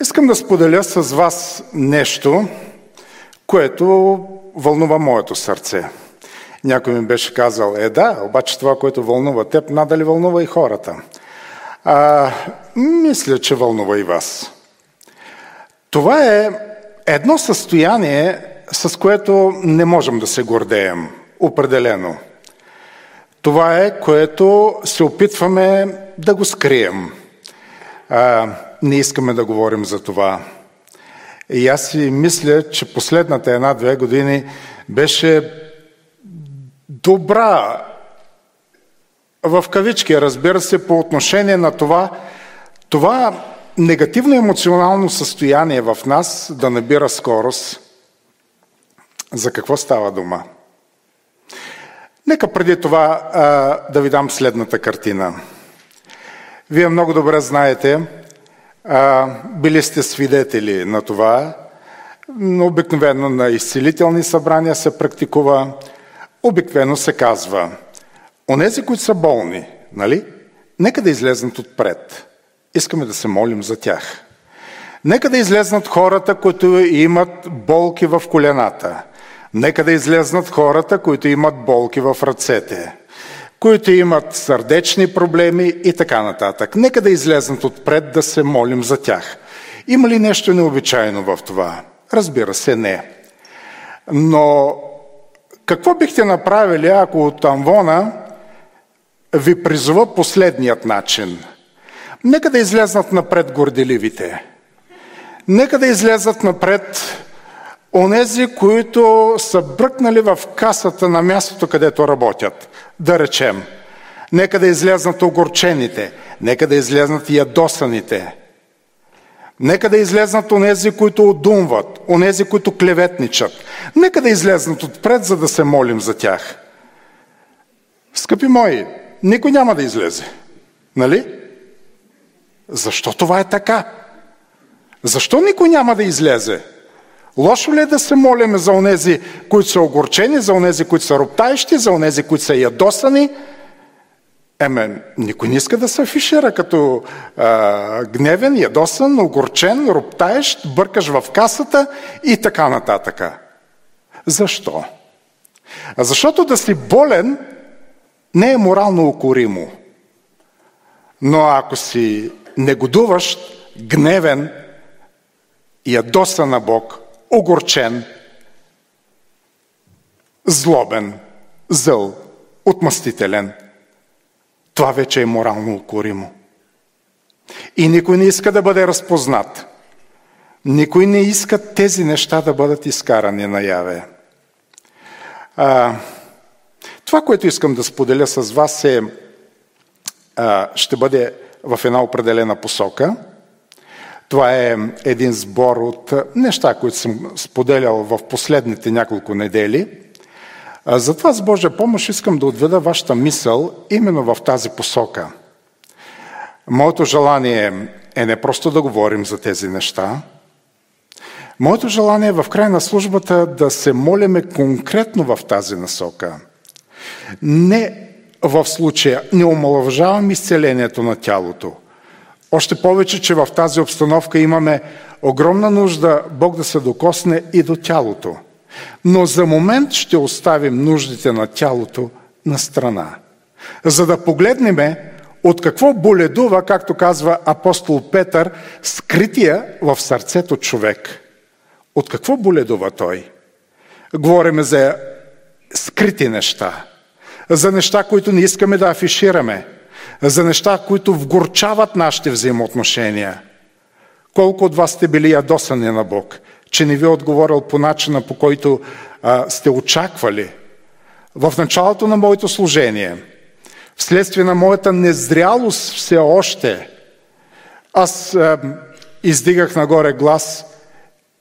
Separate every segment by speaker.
Speaker 1: Искам да споделя с вас нещо, което вълнува моето сърце. Някой ми беше казал, е да, обаче това, което вълнува теб, надали вълнува и хората. А, мисля, че вълнува и вас. Това е едно състояние, с което не можем да се гордеем. Определено. Това е, което се опитваме да го скрием. А, не искаме да говорим за това. И аз си мисля, че последната една-две години беше добра, в кавички, разбира се, по отношение на това, това негативно емоционално състояние в нас да набира скорост. За какво става дума? Нека преди това а, да ви дам следната картина. Вие много добре знаете, а, били сте свидетели на това, но обикновено на изцелителни събрания се практикува, обикновено се казва, онези, които са болни, нали, нека да излезнат отпред. Искаме да се молим за тях. Нека да излезнат хората, които имат болки в колената. Нека да излезнат хората, които имат болки в ръцете, които имат сърдечни проблеми и така нататък. Нека да излезнат отпред да се молим за тях. Има ли нещо необичайно в това? Разбира се, не. Но какво бихте направили, ако от Амвона ви призова последният начин? Нека да излезнат напред горделивите. Нека да излезат напред онези, които са бръкнали в касата на мястото, където работят. Да речем, нека да излезнат огорчените, нека да излезнат ядосаните, нека да излезнат онези, които одумват, онези, които клеветничат. Нека да излезнат отпред, за да се молим за тях. Скъпи мои, никой няма да излезе. Нали? Защо това е така? Защо никой няма да излезе? Лошо ли е да се молиме за онези, които са огорчени, за онези, които са роптаещи, за онези, които са ядосани? Еме, никой не иска да се афишира като а, гневен, ядосан, огорчен, роптаещ, бъркаш в касата и така нататък. Защо? Защото да си болен не е морално укоримо. Но ако си негодуващ, гневен, ядосан на Бог, огорчен, злобен, зъл, отмъстителен. Това вече е морално укоримо. И никой не иска да бъде разпознат. Никой не иска тези неща да бъдат изкарани наяве. А, това, което искам да споделя с вас е, а, ще бъде в една определена посока – това е един сбор от неща, които съм споделял в последните няколко недели. Затова с Божия помощ искам да отведа вашата мисъл именно в тази посока. Моето желание е не просто да говорим за тези неща. Моето желание е в край на службата да се молиме конкретно в тази насока. Не в случая не омалъвжавам изцелението на тялото – още повече, че в тази обстановка имаме огромна нужда Бог да се докосне и до тялото. Но за момент ще оставим нуждите на тялото на страна. За да погледнем от какво боледува, както казва апостол Петър, скрития в сърцето човек. От какво боледува той? Говориме за скрити неща. За неща, които не искаме да афишираме за неща, които вгорчават нашите взаимоотношения. Колко от вас сте били ядосани на Бог, че не ви е отговорил по начина, по който а, сте очаквали. В началото на моето служение, вследствие на моята незрялост все още, аз а, издигах нагоре глас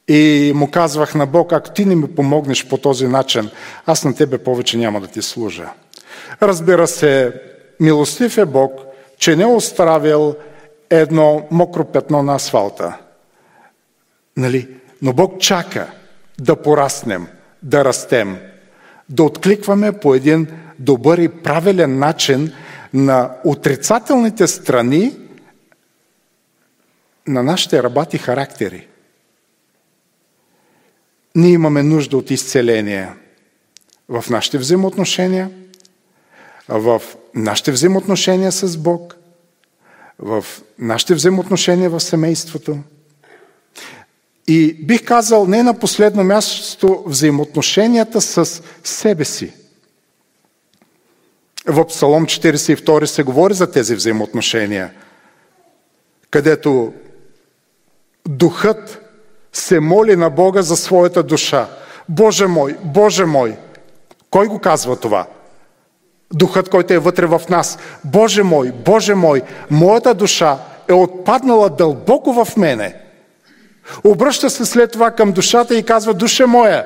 Speaker 1: и му казвах на Бог, ако ти не ми помогнеш по този начин, аз на тебе повече няма да ти служа. Разбира се, Милостив е Бог, че не оставил едно мокро петно на асфалта. Нали? Но Бог чака да пораснем, да растем, да откликваме по един добър и правилен начин на отрицателните страни на нашите работи характери. Ние имаме нужда от изцеление в нашите взаимоотношения, в нашите взаимоотношения с Бог, в нашите взаимоотношения в семейството. И бих казал не на последно място взаимоотношенията с себе си. В Псалом 42 се говори за тези взаимоотношения, където духът се моли на Бога за своята душа. Боже мой, Боже мой! Кой го казва това? Духът, който е вътре в нас. Боже мой, Боже мой, моята душа е отпаднала дълбоко в мене. Обръща се след това към душата и казва, душа моя,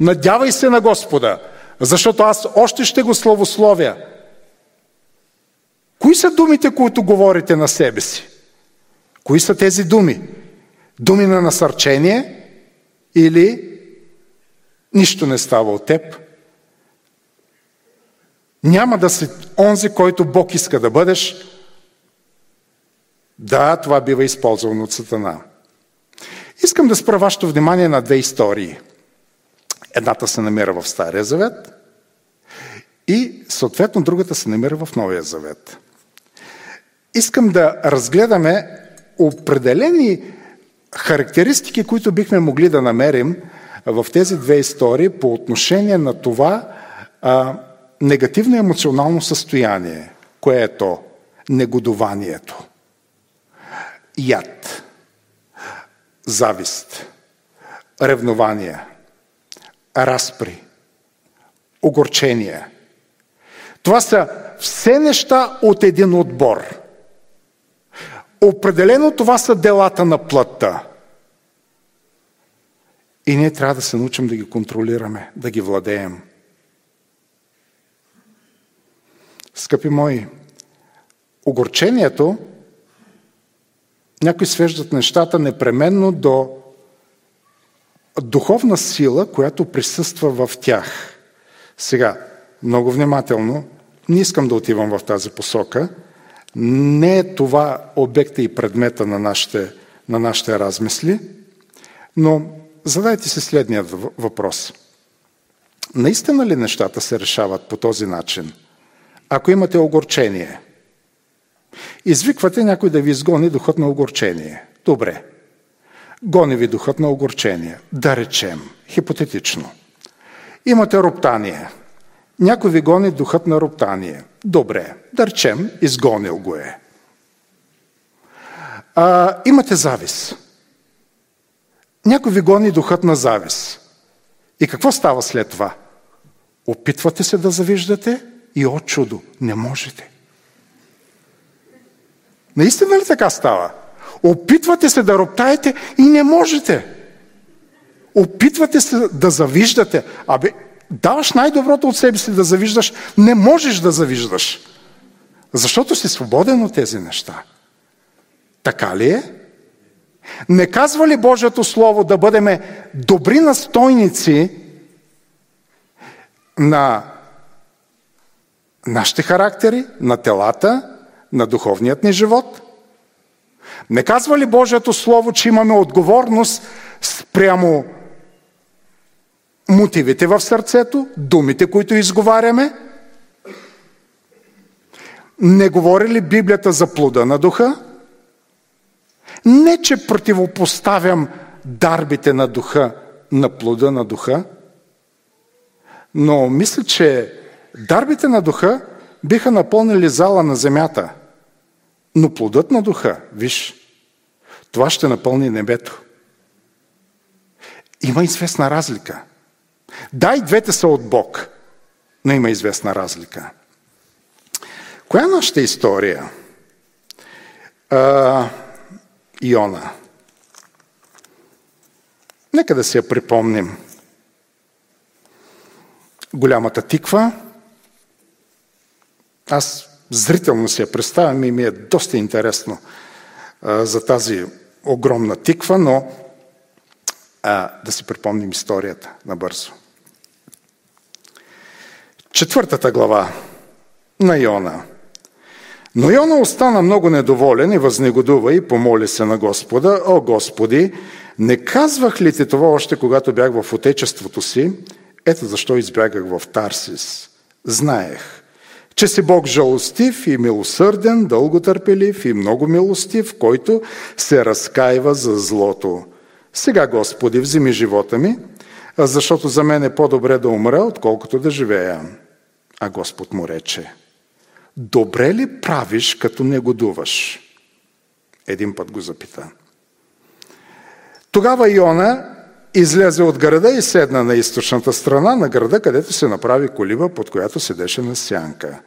Speaker 1: надявай се на Господа, защото аз още ще го славословя. Кои са думите, които говорите на себе си? Кои са тези думи? Думи на насърчение или нищо не става от теб? Няма да си онзи, който Бог иска да бъдеш. Да, това бива използвано от Сатана. Искам да спра вашето внимание на две истории. Едната се намира в Стария Завет и съответно другата се намира в Новия Завет. Искам да разгледаме определени характеристики, които бихме могли да намерим в тези две истории по отношение на това негативно емоционално състояние, кое е то? Негодованието. Яд. Завист. Ревнование. Разпри. Огорчение. Това са все неща от един отбор – Определено това са делата на плътта. И ние трябва да се научим да ги контролираме, да ги владеем. Скъпи мои, огорчението, някои свеждат нещата непременно до духовна сила, която присъства в тях. Сега, много внимателно, не искам да отивам в тази посока – не е това обекта и предмета на нашите, на нашите размисли, но задайте си следния въпрос. Наистина ли нещата се решават по този начин? Ако имате огорчение, извиквате някой да ви изгони духът на огорчение. Добре. Гони ви духът на огорчение. Да речем, хипотетично. Имате роптание – някой ви гони духът на роптание. Добре, да речем, изгонил го е. А, имате завис. Някой ви гони духът на завис. И какво става след това? Опитвате се да завиждате и от чудо не можете. Наистина ли така става? Опитвате се да роптаете и не можете. Опитвате се да завиждате. Абе, даваш най-доброто от себе си да завиждаш, не можеш да завиждаш. Защото си свободен от тези неща. Така ли е? Не казва ли Божието Слово да бъдем добри настойници на нашите характери, на телата, на духовният ни живот? Не казва ли Божието Слово, че имаме отговорност спрямо мотивите в сърцето, думите, които изговаряме. Не говори ли Библията за плода на духа? Не, че противопоставям дарбите на духа на плода на духа, но мисля, че дарбите на духа биха напълнили зала на земята. Но плодът на духа, виж, това ще напълни небето. Има известна разлика – да, и двете са от Бог, но има известна разлика. Коя е нашата история? А, Иона. Нека да си я припомним. Голямата тиква. Аз зрително си я представям и ми е доста интересно за тази огромна тиква, но да си припомним историята набързо. Четвъртата глава на Йона. Но Йона остана много недоволен и възнегодува и помоли се на Господа. О, Господи, не казвах ли ти това още, когато бях в отечеството си? Ето защо избягах в Тарсис. Знаех, че си Бог жалостив и милосърден, дълготърпелив и много милостив, който се разкаива за злото. Сега, Господи, вземи живота ми, защото за мен е по-добре да умра, отколкото да живея. А Господ му рече, добре ли правиш, като негодуваш? Един път го запита. Тогава Йона излезе от града и седна на източната страна на града, където се направи колиба, под която седеше на сянка,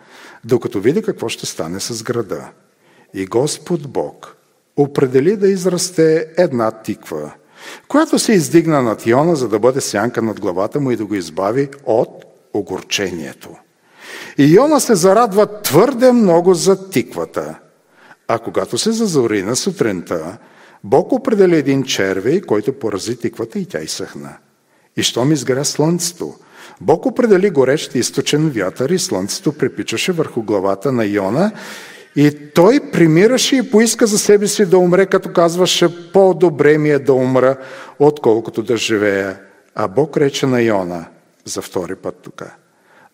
Speaker 1: докато види какво ще стане с града. И Господ Бог определи да израсте една тиква, която се издигна над Йона, за да бъде сянка над главата му и да го избави от огорчението. И Йона се зарадва твърде много за тиквата. А когато се зазори на сутринта, Бог определи един червей, който порази тиквата и тя изсъхна. И щом изгря слънцето, Бог определи горещ източен вятър и слънцето припичаше върху главата на Йона и той примираше и поиска за себе си да умре, като казваше по-добре ми е да умра, отколкото да живея. А Бог рече на Йона за втори път тук.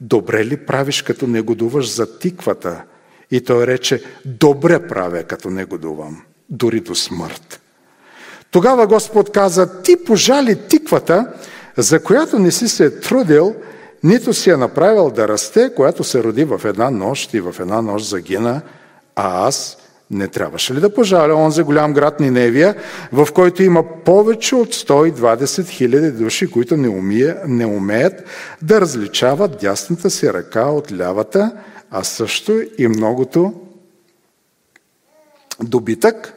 Speaker 1: Добре ли правиш, като негодуваш за тиквата? И той рече, добре правя, като негодувам, дори до смърт. Тогава Господ каза, ти пожали тиквата, за която не си се трудил, нито си е направил да расте, която се роди в една нощ и в една нощ загина, а аз не трябваше ли да пожаля онзи голям град Ниневия, в който има повече от 120 хиляди души, които не, умие, не умеят да различават дясната си ръка от лявата, а също и многото добитък?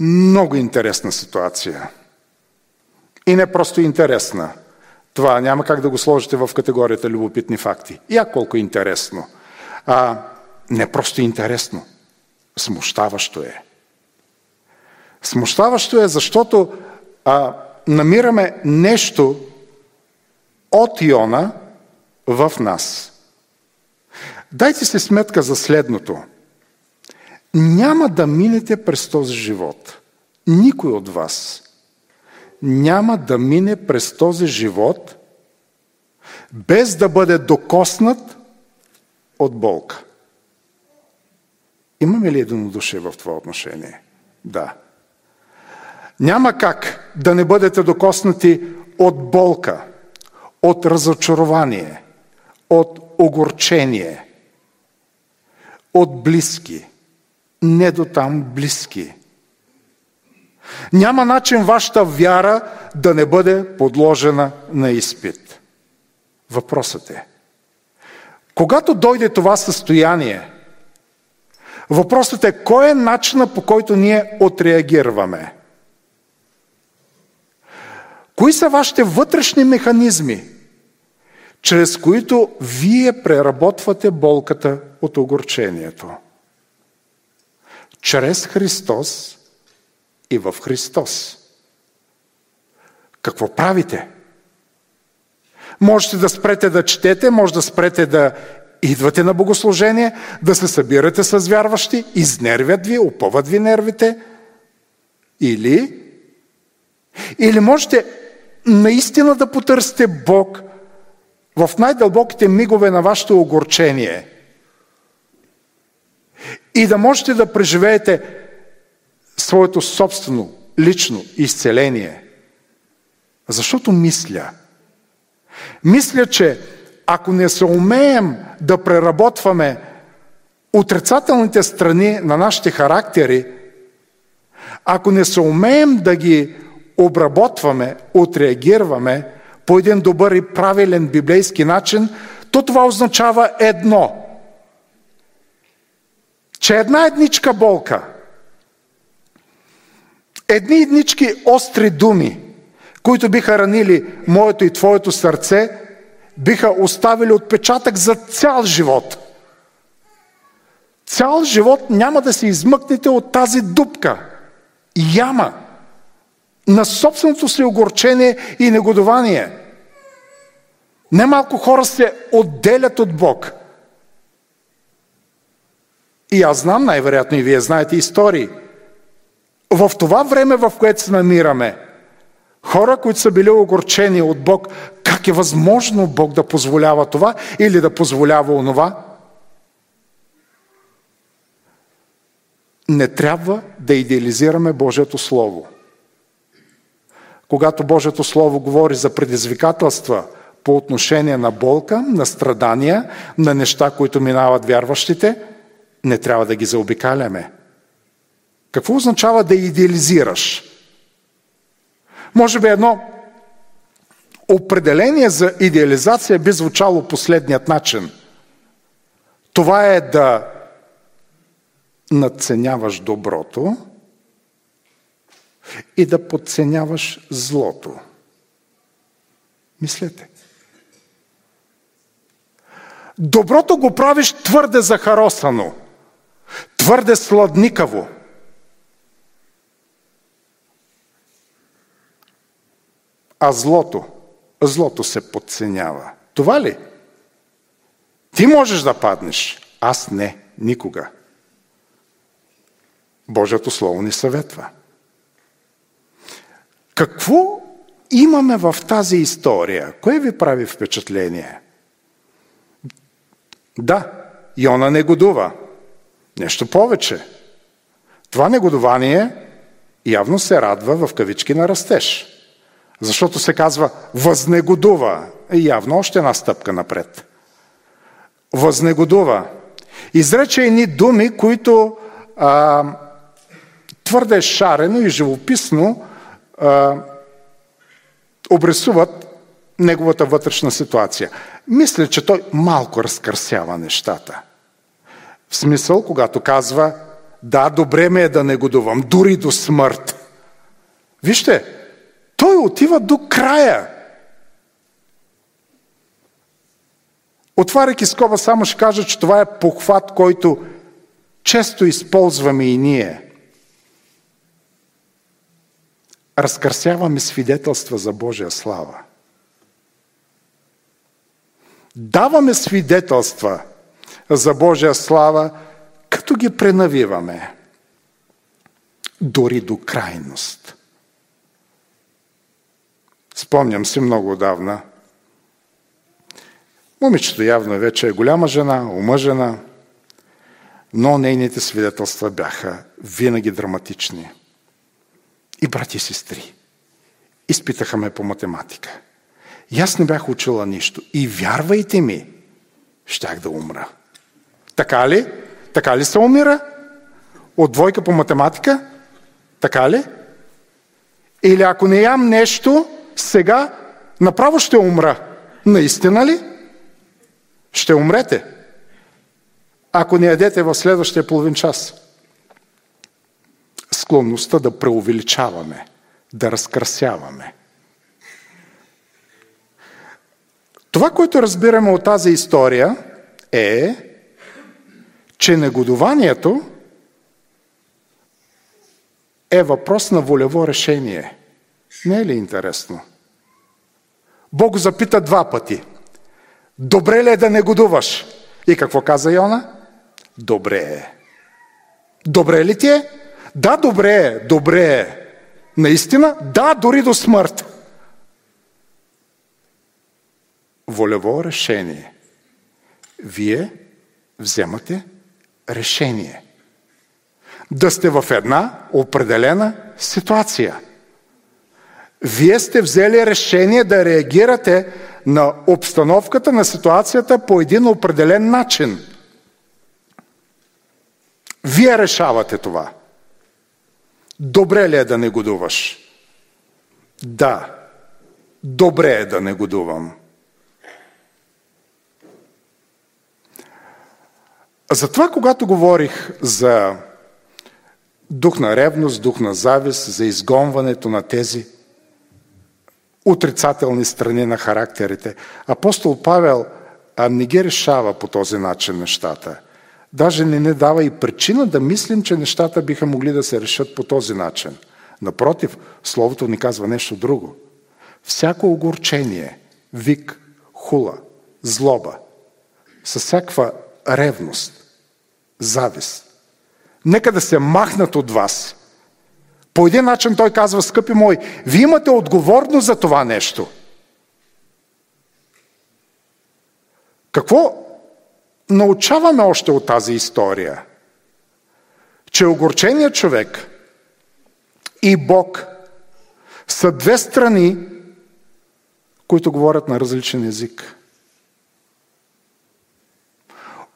Speaker 1: Много интересна ситуация. И не просто интересна. Това няма как да го сложите в категорията любопитни факти. Я колко е интересно. А, не просто интересно. Смущаващо е. Смущаващо е, защото а, намираме нещо от Йона в нас. Дайте си сметка за следното – няма да минете през този живот. Никой от вас няма да мине през този живот без да бъде докоснат от болка. Имаме ли единодушие в това отношение? Да. Няма как да не бъдете докоснати от болка, от разочарование, от огорчение, от близки – не до там близки. Няма начин вашата вяра да не бъде подложена на изпит. Въпросът е, когато дойде това състояние, въпросът е, кой е начина по който ние отреагираме? Кои са вашите вътрешни механизми, чрез които вие преработвате болката от огорчението? чрез Христос и в Христос. Какво правите? Можете да спрете да четете, може да спрете да идвате на богослужение, да се събирате с вярващи, изнервят ви, опъват ви нервите. Или, или можете наистина да потърсите Бог в най-дълбоките мигове на вашето огорчение – и да можете да преживеете своето собствено, лично изцеление. Защото мисля. Мисля, че ако не се умеем да преработваме отрицателните страни на нашите характери, ако не се умеем да ги обработваме, отреагираме по един добър и правилен библейски начин, то това означава едно – че една едничка болка, едни еднички остри думи, които биха ранили моето и твоето сърце, биха оставили отпечатък за цял живот. Цял живот няма да се измъкнете от тази дупка. Яма на собственото си огорчение и негодование. Немалко хора се отделят от Бог – И аз знам, най-вероятно и вие знаете истории. В това време, в което се намираме, хора, които са били огорчени от Бог, как е възможно Бог да позволява това или да позволява онова? Не трябва да идеализираме Божието Слово. Когато Божието Слово говори за предизвикателства по отношение на болка, на страдания, на неща, които минават вярващите, не трябва да ги заобикаляме. Какво означава да идеализираш? Може би едно определение за идеализация би звучало последният начин. Това е да надценяваш доброто и да подценяваш злото. Мислете. Доброто го правиш твърде захаросано, твърде сладникаво. А злото, злото се подценява. Това ли? Ти можеш да паднеш, аз не, никога. Божието Слово ни съветва. Какво имаме в тази история? Кое ви прави впечатление? Да, Йона негодува. Нещо повече. Това негодование явно се радва в кавички на растеж. Защото се казва възнегодува. И явно още една стъпка напред. Възнегодува. Изрече едни думи, които а, твърде шарено и живописно а, обрисуват неговата вътрешна ситуация. Мисля, че той малко разкърсява нещата. В смисъл, когато казва, да, добре ме е да негодувам, дори до смърт. Вижте, той отива до края. Отваряйки скоба, само ще кажа, че това е похват, който често използваме и ние – разкърсяваме свидетелства за Божия слава. Даваме свидетелства за Божия слава, като ги пренавиваме. Дори до крайност. Спомням си много отдавна. Момичето явно вече е голяма жена, омъжена, но нейните свидетелства бяха винаги драматични – и брати и сестри. Изпитаха ме по математика. И аз не бях учила нищо. И вярвайте ми, щях да умра. Така ли? Така ли се умира? От двойка по математика? Така ли? Или ако не ям нещо, сега направо ще умра. Наистина ли? Ще умрете. Ако не ядете в следващия половин час склонността да преувеличаваме, да разкрасяваме. Това, което разбираме от тази история е, че негодованието е въпрос на волево решение. Не е ли интересно? Бог запита два пъти. Добре ли е да негодуваш? И какво каза Йона? Добре е. Добре ли ти е? Да, добре е, добре е. Наистина, да, дори до смърт. Волево решение. Вие вземате решение. Да сте в една определена ситуация. Вие сте взели решение да реагирате на обстановката, на ситуацията по един определен начин. Вие решавате това. Добре ли е да негодуваш? Да, добре е да негодувам. Затова, когато говорих за дух на ревност, дух на завист, за изгонването на тези отрицателни страни на характерите, апостол Павел не ги решава по този начин нещата – Даже не не дава и причина да мислим, че нещата биха могли да се решат по този начин. Напротив, Словото ни казва нещо друго. Всяко огорчение, вик, хула, злоба, със всякаква ревност завист. Нека да се махнат от вас. По един начин той казва, скъпи мой, вие имате отговорност за това нещо. Какво научаваме още от тази история? Че огорченият човек и Бог са две страни, които говорят на различен език.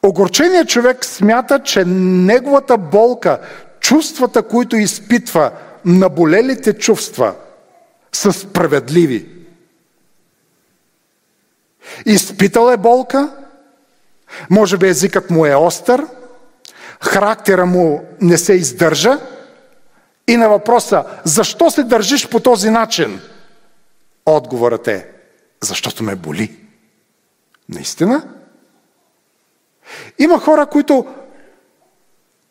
Speaker 1: Огорченият човек смята, че неговата болка, чувствата, които изпитва, наболелите чувства, са справедливи. Изпитал е болка, може би езикът му е остър, характера му не се издържа и на въпроса защо се държиш по този начин? Отговорът е защото ме боли. Наистина? Има хора, които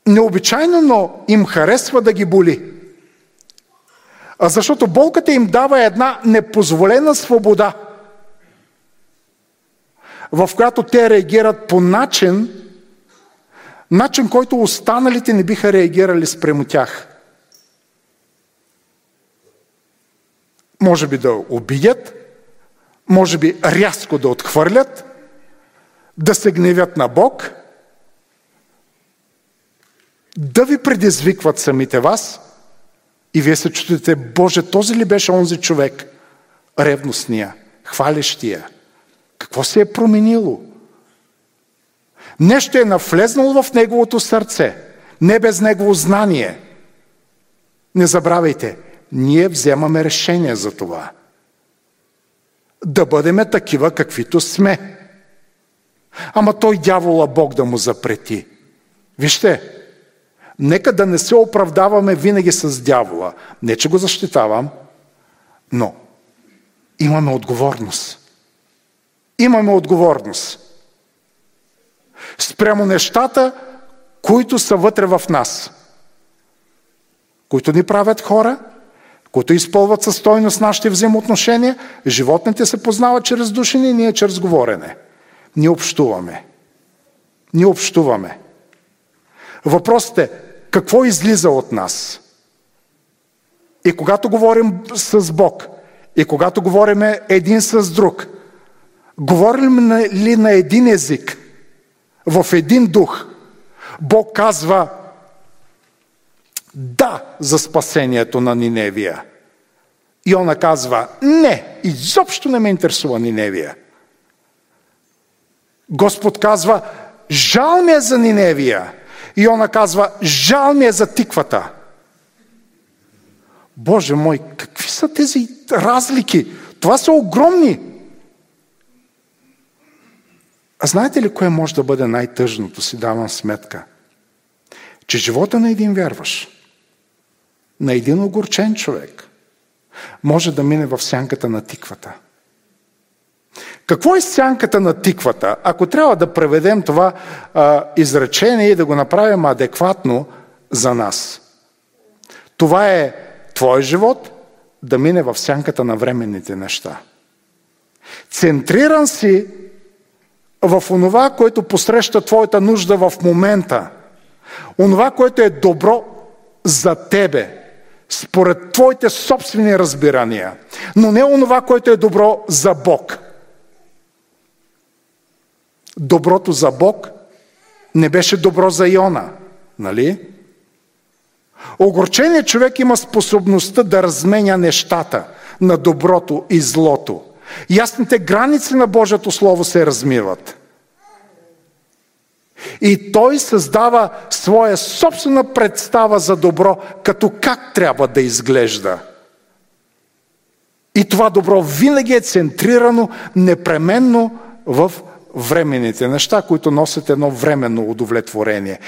Speaker 1: необичайно, но им харесва да ги боли. А защото болката им дава една непозволена свобода, в която те реагират по начин, начин, който останалите не биха реагирали спрямо тях. Може би да обидят, може би рязко да отхвърлят, да се гневят на Бог, да ви предизвикват самите вас и вие се чувствате, Боже, този ли беше онзи човек? Ревностния, хвалещия. Какво се е променило? Нещо е навлезнало в неговото сърце, не без негово знание. Не забравяйте, ние вземаме решение за това. Да бъдеме такива, каквито сме. Ама той дявола Бог да му запрети. Вижте, нека да не се оправдаваме винаги с дявола. Не, че го защитавам, но имаме отговорност. Имаме отговорност. Спрямо нещата, които са вътре в нас. Които ни правят хора, които изпълват със стойност нашите взаимоотношения. Животните се познават чрез душене ние чрез говорене. Ние общуваме. Ние общуваме. Въпросът е, какво излиза от нас? И когато говорим с Бог, и когато говорим един с друг, говорим ли на един език, в един дух, Бог казва да за спасението на Ниневия. И она казва не, изобщо не ме интересува Ниневия. Господ казва, жал ми е за Ниневия. И она казва, жал ми е за тиквата. Боже мой, какви са тези разлики? Това са огромни. А знаете ли кое може да бъде най-тъжното, си давам сметка? Че живота на един вярваш, на един огорчен човек, може да мине в сянката на тиквата – какво е сянката на тиквата? Ако трябва да преведем това а, изречение и да го направим адекватно за нас. Това е твой живот да мине в сянката на временните неща. Центриран си в онова, което посреща твоята нужда в момента. Онова, което е добро за тебе, според твоите собствени разбирания. Но не онова, което е добро за Бог – доброто за Бог не беше добро за Йона, нали? Огорченият човек има способността да разменя нещата на доброто и злото. Ясните граници на Божието Слово се размиват. И той създава своя собствена представа за добро, като как трябва да изглежда. И това добро винаги е центрирано непременно в временните неща, които носят едно временно удовлетворение.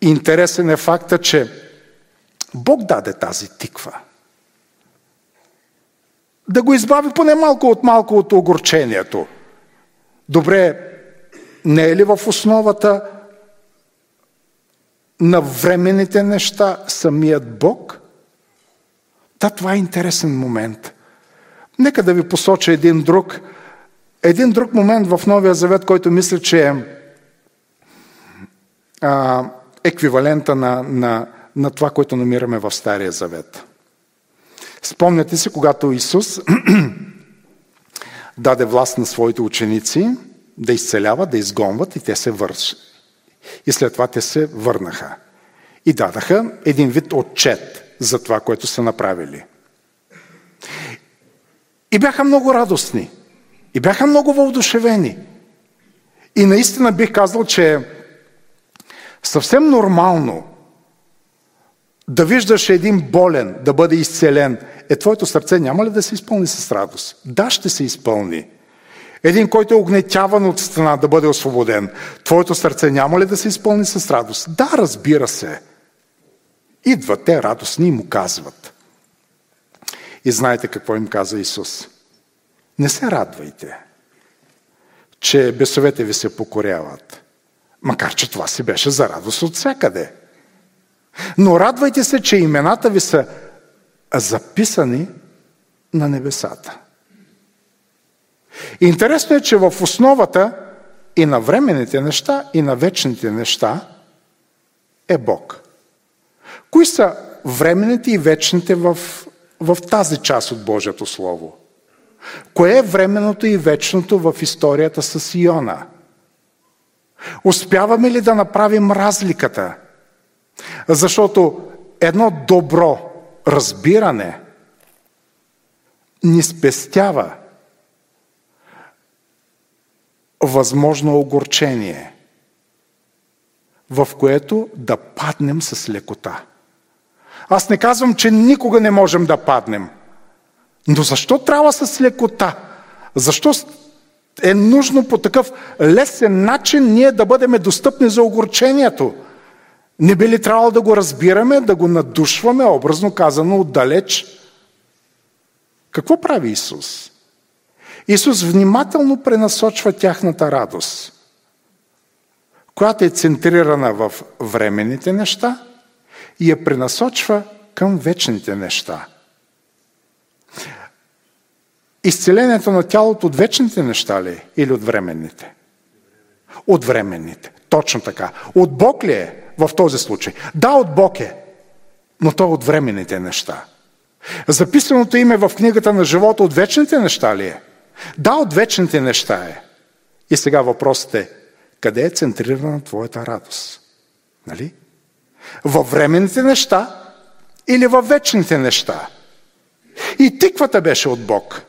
Speaker 1: Интересен е факта, че Бог даде тази тиква. Да го избави поне малко от малко от огорчението. Добре, не е ли в основата на временните неща самият Бог? Да, това е интересен момент. Нека да ви посоча един друг – един друг момент в Новия Завет, който мисля, че е а, еквивалента на, на, на това, което намираме в Стария Завет. Спомняте си, когато Исус даде власт на своите ученици да изцеляват, да изгонват и те се вършат. И след това те се върнаха. И дадаха един вид отчет за това, което са направили. И бяха много радостни. И бяха много въодушевени. И наистина бих казал, че съвсем нормално да виждаш един болен да бъде изцелен, е твоето сърце няма ли да се изпълни с радост? Да, ще се изпълни. Един, който е огнетяван от страна да бъде освободен, твоето сърце няма ли да се изпълни с радост? Да, разбира се. Идват те радостни и му казват. И знаете какво им каза Исус. Не се радвайте, че бесовете ви се покоряват. Макар, че това си беше за радост от всякъде. Но радвайте се, че имената ви са записани на небесата. Интересно е, че в основата и на временните неща, и на вечните неща е Бог. Кои са временните и вечните в, в тази част от Божието Слово? Кое е временното и вечното в историята с Иона? Успяваме ли да направим разликата? Защото едно добро разбиране ни спестява възможно огорчение, в което да паднем с лекота. Аз не казвам, че никога не можем да паднем. Но защо трябва с лекота? Защо е нужно по такъв лесен начин ние да бъдем достъпни за огорчението? Не би ли трябвало да го разбираме, да го надушваме, образно казано, отдалеч? Какво прави Исус? Исус внимателно пренасочва тяхната радост, която е центрирана в временните неща и я пренасочва към вечните неща. Изцелението на тялото от вечните неща ли е? или от временните? От временните. Точно така. От Бог ли е в този случай? Да, от Бог е, но то от временните неща. Записаното име в книгата на живота от вечните неща ли е? Да, от вечните неща е. И сега въпросът е, къде е центрирана твоята радост? Нали? Във временните неща или във вечните неща? И тиквата беше от Бог.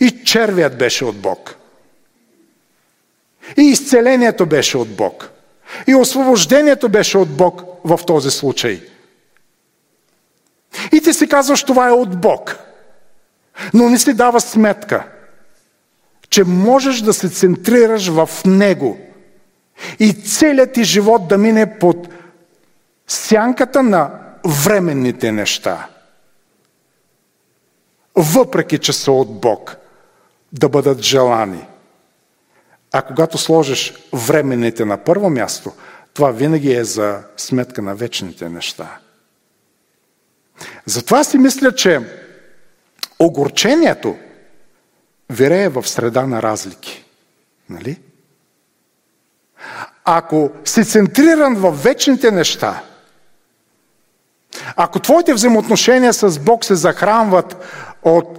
Speaker 1: И червият беше от Бог. И изцелението беше от Бог. И освобождението беше от Бог в този случай. И ти си казваш, това е от Бог. Но не си дава сметка, че можеш да се центрираш в Него. И целият ти живот да мине под сянката на временните неща. Въпреки, че са от Бог, да бъдат желани – а когато сложиш временните на първо място, това винаги е за сметка на вечните неща. Затова си мисля, че огорчението вирее в среда на разлики. Нали? Ако си центриран в вечните неща, ако твоите взаимоотношения с Бог се захранват от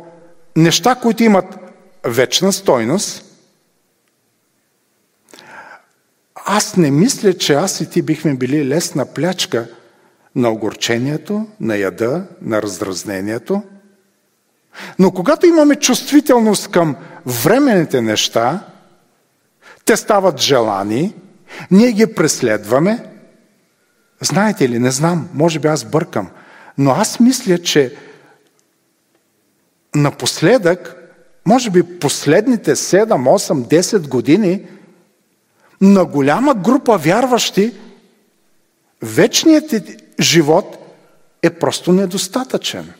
Speaker 1: неща, които имат вечна стойност, аз не мисля, че аз и ти бихме били лесна плячка на огорчението, на яда, на раздразнението. Но когато имаме чувствителност към временните неща, те стават желани, ние ги преследваме. Знаете ли, не знам, може би аз бъркам, но аз мисля, че напоследък, може би последните 7, 8, 10 години, на голяма група вярващи, вечният живот е просто недостатъчен.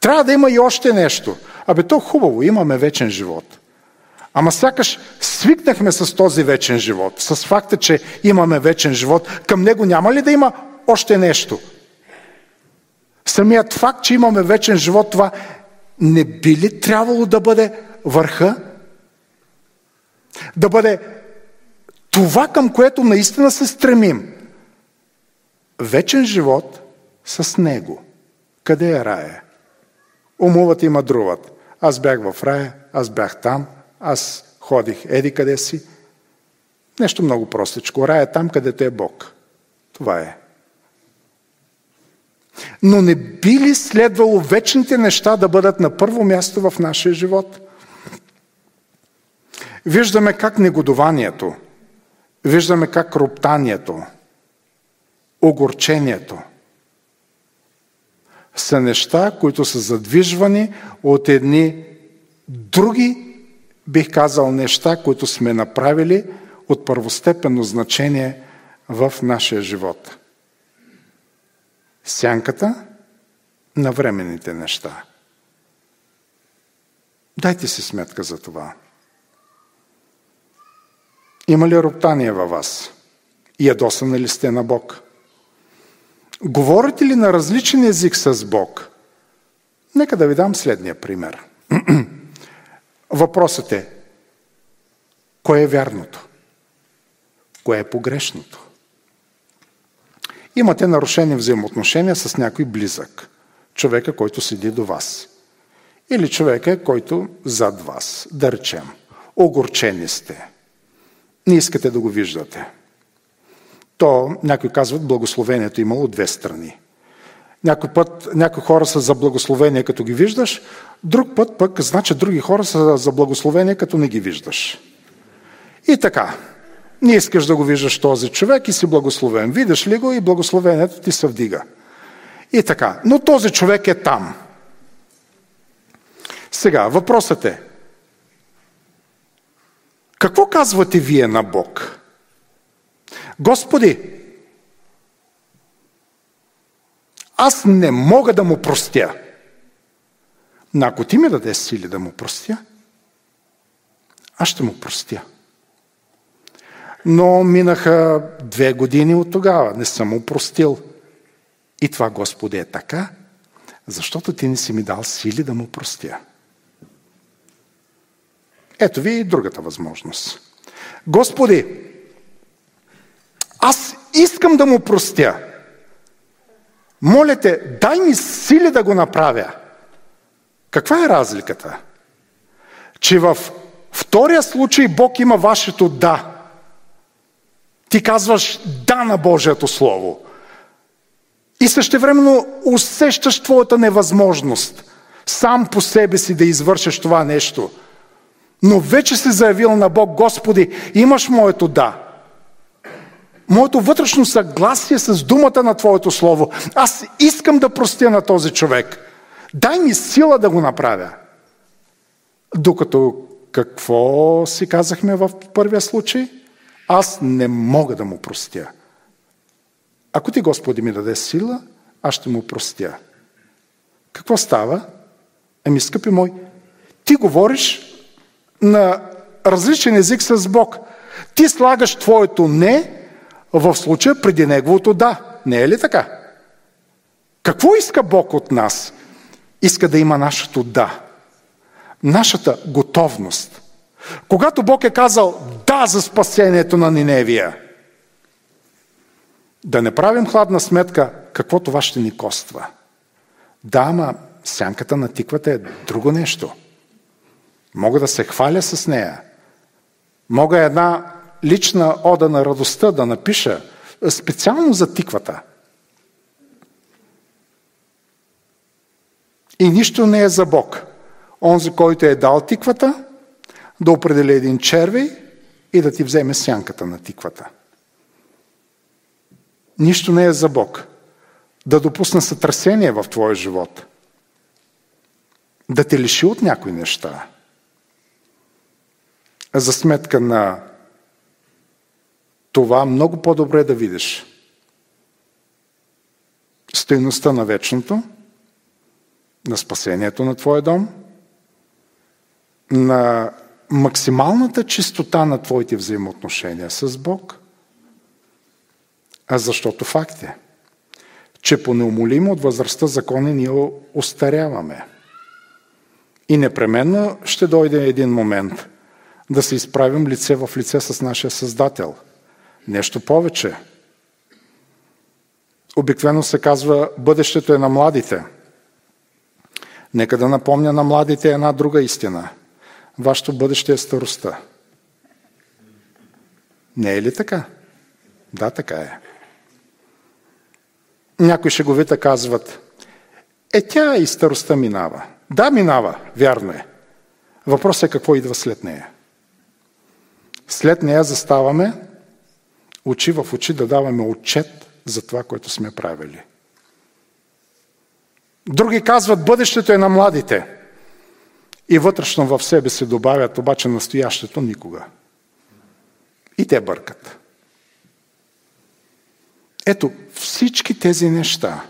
Speaker 1: Трябва да има и още нещо. Абе, то хубаво, имаме вечен живот. Ама сякаш свикнахме с този вечен живот, с факта, че имаме вечен живот. Към него няма ли да има още нещо? Самият факт, че имаме вечен живот, това не би ли трябвало да бъде върха да бъде Това, към което наистина се стремим. Вечен живот с Него. Къде е рая? Умуват и мъдруват. Аз бях в рая, аз бях там, аз ходих еди къде си. Нещо много простичко. Рая е там, където е Бог. Това е. Но не би ли следвало вечните неща да бъдат на първо място в нашия живот? Виждаме как негодованието, виждаме как роптанието, огорчението са неща, които са задвижвани от едни други, бих казал, неща, които сме направили от първостепенно значение в нашия живот. Сянката на временните неща. Дайте си сметка за това. Има ли роптание във вас? Ядосани ли сте на Бог? Говорите ли на различен език с Бог? Нека да ви дам следния пример. Въпросът е, кое е вярното? Кое е погрешното? Имате нарушени взаимоотношения с някой близък. Човека, който седи до вас. Или човека, който зад вас, да речем. Огорчени сте. Не искате да го виждате. То, някои казват, благословението имало две страни. Някой път някои хора са за благословение, като ги виждаш, друг път пък, значи други хора са за благословение, като не ги виждаш. И така, не искаш да го виждаш този човек и си благословен. Видиш ли го и благословението ти се вдига. И така. Но този човек е там. Сега, въпросът е. Какво казвате вие на Бог? Господи, аз не мога да му простя. Но ако ти ми дадеш сили да му простя, аз ще му простя. Но минаха две години от тогава. Не съм му простил. И това, Господи, е така, защото ти не си ми дал сили да му простя. Ето ви и другата възможност. Господи, аз искам да му простя. Моля те, дай ми сили да го направя. Каква е разликата? Че в втория случай Бог има вашето да. Ти казваш да на Божието Слово. И същевременно усещаш твоята невъзможност сам по себе си да извършиш това нещо. Но вече си заявил на Бог, Господи, имаш моето да. Моето вътрешно съгласие с думата на Твоето Слово. Аз искам да простя на този човек. Дай ми сила да го направя. Докато какво си казахме в първия случай? Аз не мога да му простя. Ако ти, Господи, ми даде сила, аз ще му простя. Какво става? Еми, скъпи мой, ти говориш на различен език с Бог. Ти слагаш твоето не в случая преди неговото да. Не е ли така? Какво иска Бог от нас? Иска да има нашето да. Нашата готовност. Когато Бог е казал да за спасението на Ниневия, да не правим хладна сметка какво това ще ни коства. Да, ама сянката на тиквата е друго нещо. Мога да се хваля с нея. Мога една лична ода на радостта да напиша специално за тиквата. И нищо не е за Бог. Онзи, който е дал тиквата, да определи един червей и да ти вземе сянката на тиквата. Нищо не е за Бог. Да допусне сътресение в твоя живот. Да те лиши от някои неща. За сметка на това много по-добре е да видиш стоеността на вечното, на спасението на твоя дом, на максималната чистота на твоите взаимоотношения с Бог. А защото факт е, че по неумолимо от възрастта закони ние остаряваме. И непременно ще дойде един момент да се изправим лице в лице с нашия Създател. Нещо повече. Обикновено се казва, бъдещето е на младите. Нека да напомня на младите една друга истина. Вашето бъдеще е старостта. Не е ли така? Да, така е. Някои шеговита казват, е тя и старостта минава. Да, минава, вярно е. Въпросът е какво идва след нея. След нея заставаме очи в очи да даваме отчет за това, което сме правили. Други казват, бъдещето е на младите. И вътрешно в себе се добавят, обаче настоящето никога. И те бъркат. Ето, всички тези неща,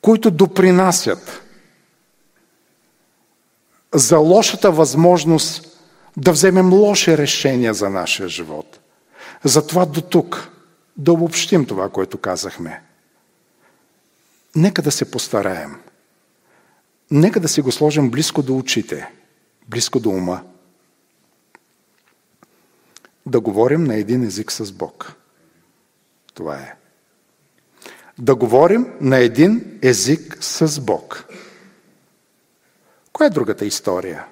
Speaker 1: които допринасят за лошата възможност да вземем лоши решения за нашия живот. Затова до тук да обобщим това, което казахме. Нека да се постараем. Нека да си го сложим близко до очите, близко до ума. Да говорим на един език с Бог. Това е. Да говорим на един език с Бог. Коя е другата история?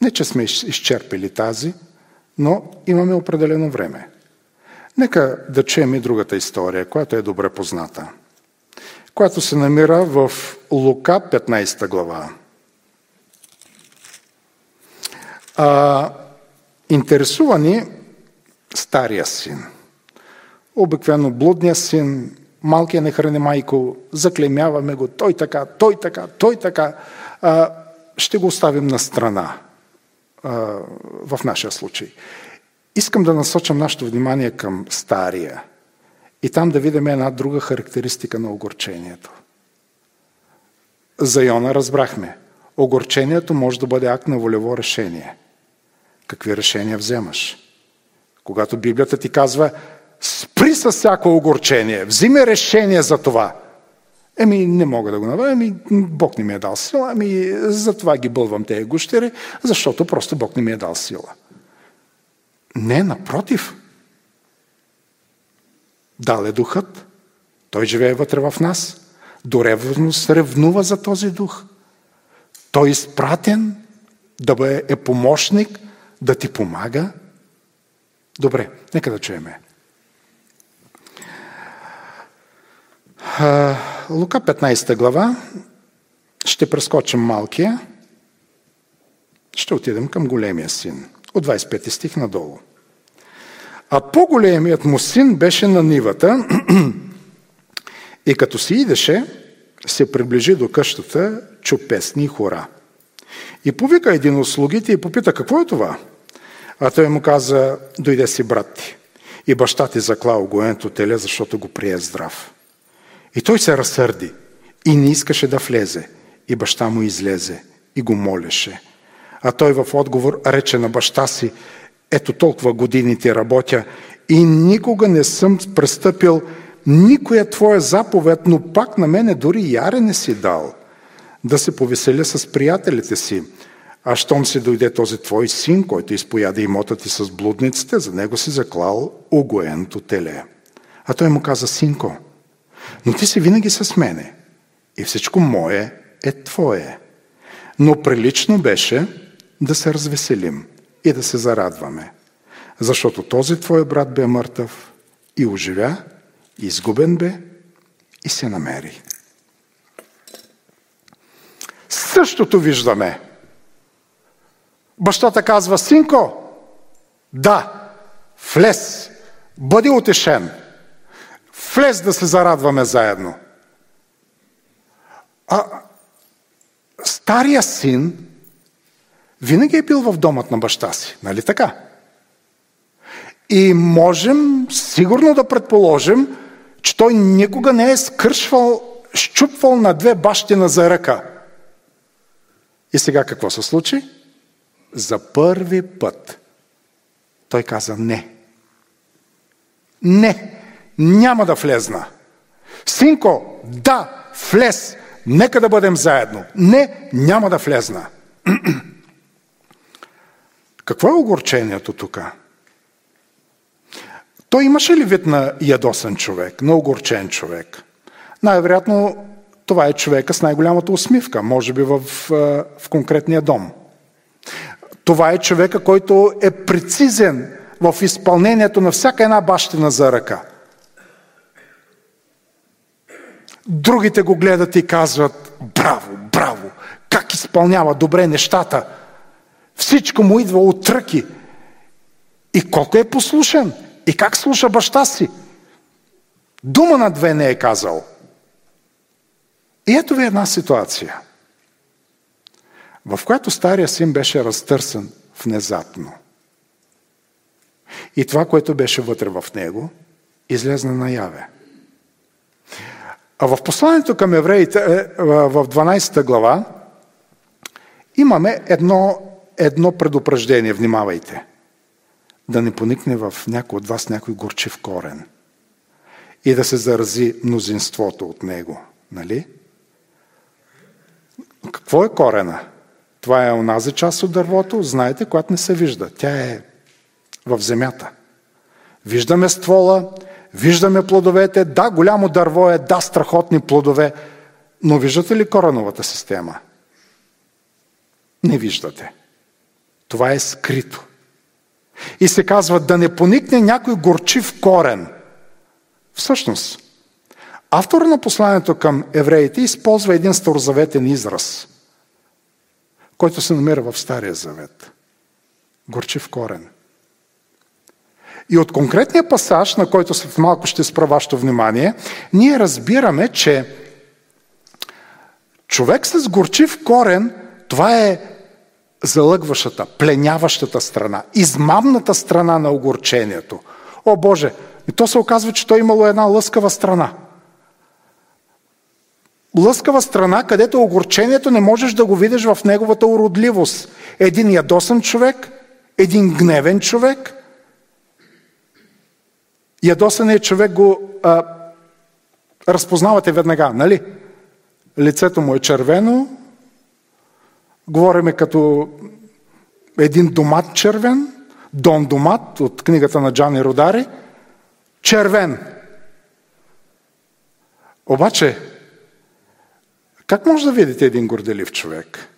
Speaker 1: Не, че сме изчерпили тази, но имаме определено време. Нека да чуем и другата история, която е добре позната, която се намира в Лука 15 глава. А, интересува ни стария син. Обикновено блудния син, малкият не храни майко, заклемяваме го, той така, той така, той така. А, ще го оставим на страна а, в нашия случай. Искам да насочам нашето внимание към стария и там да видим една друга характеристика на огорчението. За Йона разбрахме. Огорчението може да бъде акт на волево решение. Какви решения вземаш? Когато Библията ти казва, спри с всяко огорчение, взиме решение за това. Еми, не мога да го направя, еми, Бог не ми е дал сила, ами, затова ги бълвам тези гущери, защото просто Бог не ми е дал сила. Не, напротив. Дал е духът. Той живее вътре в нас. До ревност ревнува за този дух. Той е изпратен да бъде е помощник, да ти помага. Добре, нека да чуеме. Лука 15 глава. Ще прескочим малкия. Ще отидем към големия син. От 25 стих надолу. А по-големият му син беше на нивата и като си идеше, се приближи до къщата, чу песни и хора. И повика един от слугите и попита, какво е това? А той му каза, дойде си брат ти. И баща ти заклал огоенето теле, защото го прие здрав. И той се разсърди и не искаше да влезе. И баща му излезе и го молеше. А той в отговор рече на баща си, ето толкова години ти работя и никога не съм престъпил никоя твоя заповед, но пак на мене дори яре не си дал да се повеселя с приятелите си. А щом си дойде този твой син, който изпояда имота ти с блудниците, за него си заклал огоеното теле. А той му каза, синко, но ти си винаги с мене и всичко мое е твое. Но прилично беше да се развеселим и да се зарадваме. Защото този твой брат бе мъртъв и оживя, изгубен бе и се намери. Същото виждаме. Бащата казва, синко, да, влез, бъди утешен, влез да се зарадваме заедно. А стария син винаги е бил в домът на баща си, нали така? И можем сигурно да предположим, че той никога не е скършвал, щупвал на две бащина за ръка. И сега какво се случи? За първи път той каза не. Не, няма да влезна. Синко, да, влез, нека да бъдем заедно. Не, няма да влезна. Какво е огорчението тук? Той имаше ли вид на ядосен човек, на огорчен човек? Най-вероятно това е човека с най-голямата усмивка, може би в, в конкретния дом. Това е човека, който е прецизен в изпълнението на всяка една бащина за ръка. Другите го гледат и казват, браво, браво, как изпълнява добре нещата. Всичко му идва от ръки. И колко е послушен. И как слуша баща си. Дума на две не е казал. И ето ви една ситуация, в която стария син беше разтърсен внезапно. И това, което беше вътре в него, излезна наяве. А в посланието към евреите, е, в 12 глава, имаме едно, едно предупреждение. Внимавайте. Да не поникне в някой от вас някой горчив корен и да се зарази мнозинството от него. Нали? Какво е корена? Това е онази част от дървото, знаете, която не се вижда. Тя е в земята. Виждаме ствола, виждаме плодовете. Да, голямо дърво е, да, страхотни плодове. Но виждате ли кореновата система? Не виждате. Това е скрито. И се казва да не поникне някой горчив корен. Всъщност, автор на посланието към евреите използва един старозаветен израз, който се намира в Стария завет. Горчив корен. И от конкретния пасаж, на който след малко ще спра вашето внимание, ние разбираме, че човек с горчив корен, това е залъгващата, пленяващата страна, измамната страна на огорчението. О Боже, и то се оказва, че той имало една лъскава страна. Лъскава страна, където огорчението не можеш да го видиш в неговата уродливост. Един ядосан човек, един гневен човек – Ядосаният човек го а, разпознавате веднага, нали? Лицето му е червено, говориме като един домат червен, Дон Домат от книгата на Джани Родари, червен. Обаче, как може да видите един горделив човек?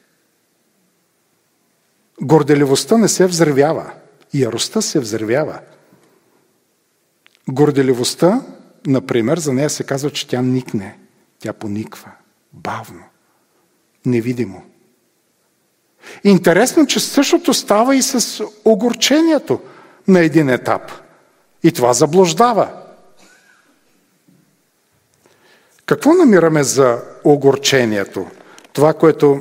Speaker 1: Горделивостта не се взривява, яростта се взривява. Горделивостта, например, за нея се казва, че тя никне. Тя пониква. Бавно. Невидимо. Интересно, че същото става и с огорчението на един етап. И това заблуждава. Какво намираме за огорчението? Това, което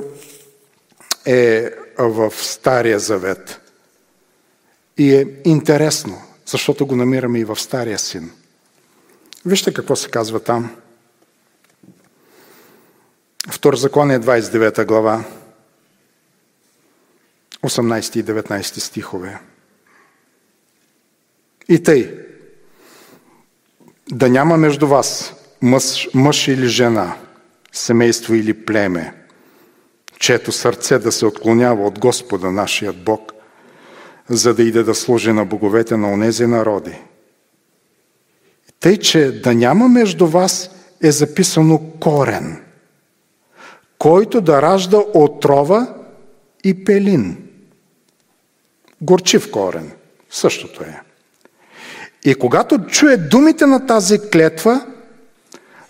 Speaker 1: е в Стария завет. И е интересно защото го намираме и в Стария син. Вижте какво се казва там. Второзаконие 29 глава, 18 и 19 стихове. И тъй, да няма между вас мъж, мъж или жена, семейство или племе, чето сърце да се отклонява от Господа, нашият Бог, за да иде да служи на боговете на онези народи. Тъй, че да няма между вас е записано корен, който да ражда отрова и пелин. Горчив корен. Същото е. И когато чуе думите на тази клетва,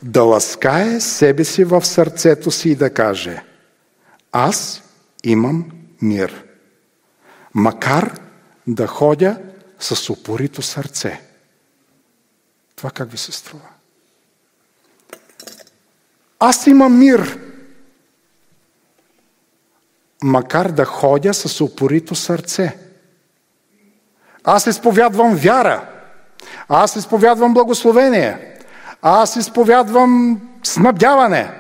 Speaker 1: да ласкае себе си в сърцето си и да каже Аз имам мир. Макар да ходя с упорито сърце. Това как ви се струва? Аз имам мир, макар да ходя с упорито сърце. Аз изповядвам вяра. Аз изповядвам благословение. Аз изповядвам снабдяване.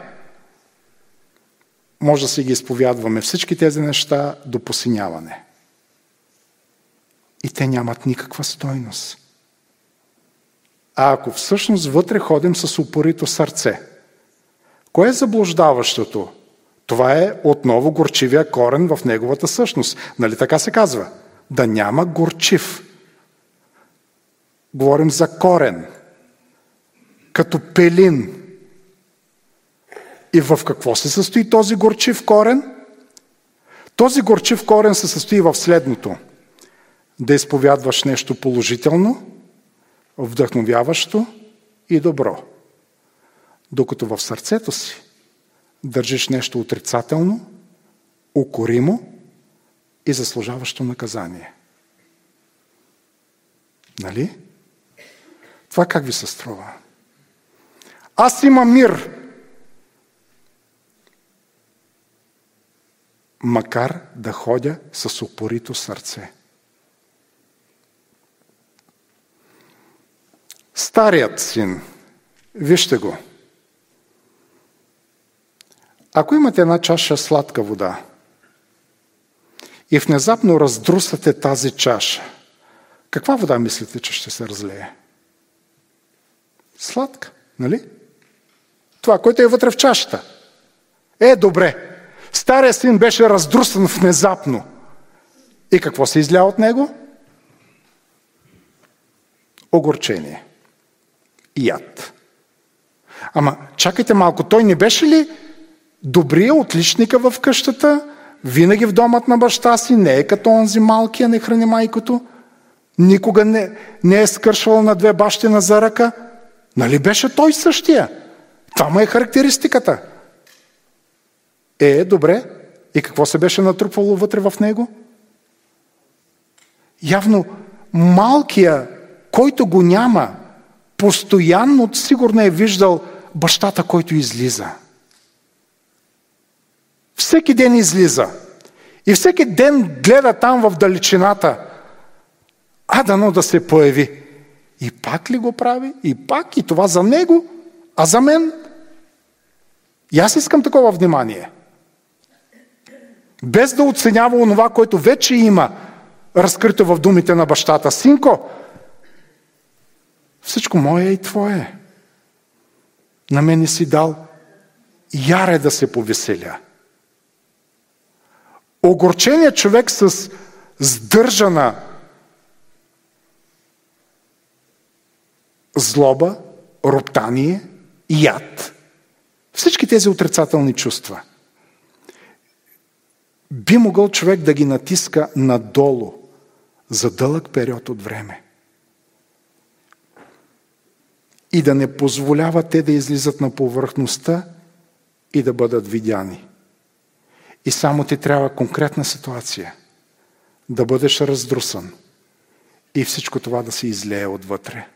Speaker 1: Може да си ги изповядваме всички тези неща до посиняване и те нямат никаква стойност. А ако всъщност вътре ходим с упорито сърце, кое е заблуждаващото? Това е отново горчивия корен в неговата същност. Нали така се казва? Да няма горчив. Говорим за корен, като пелин. И в какво се състои този горчив корен? Този горчив корен се състои в следното. Да изповядваш нещо положително, вдъхновяващо и добро. Докато в сърцето си държиш нещо отрицателно, укоримо и заслужаващо наказание. Нали? Това как ви се струва? Аз имам мир. Макар да ходя с упорито сърце. Старият син, вижте го. Ако имате една чаша сладка вода и внезапно раздрусате тази чаша, каква вода мислите, че ще се разлее? Сладка, нали? Това, което е вътре в чашата. Е, добре. Стария син беше раздрусан внезапно. И какво се изля от него? Огорчение. И яд. Ама, чакайте малко, той не беше ли добрия отличника в къщата, винаги в домът на баща си, не е като онзи малкия, не храни майкото, никога не, не е скършвал на две бащи за ръка. Нали беше той същия? Това му е характеристиката. Е, добре. И какво се беше натрупвало вътре в него? Явно малкия, който го няма, постоянно сигурно е виждал бащата, който излиза. Всеки ден излиза. И всеки ден гледа там в далечината. А дано да се появи. И пак ли го прави? И пак и това за него, а за мен? И аз искам такова внимание. Без да оценява онова, което вече има разкрито в думите на бащата. Синко, всичко мое е и твое. На мен си дал яре да се повеселя. Огорченият човек с сдържана злоба, роптание, яд. Всички тези отрицателни чувства. Би могъл човек да ги натиска надолу за дълъг период от време. И да не позволява те да излизат на повърхността и да бъдат видяни. И само ти трябва конкретна ситуация. Да бъдеш раздрусан. И всичко това да се излее отвътре.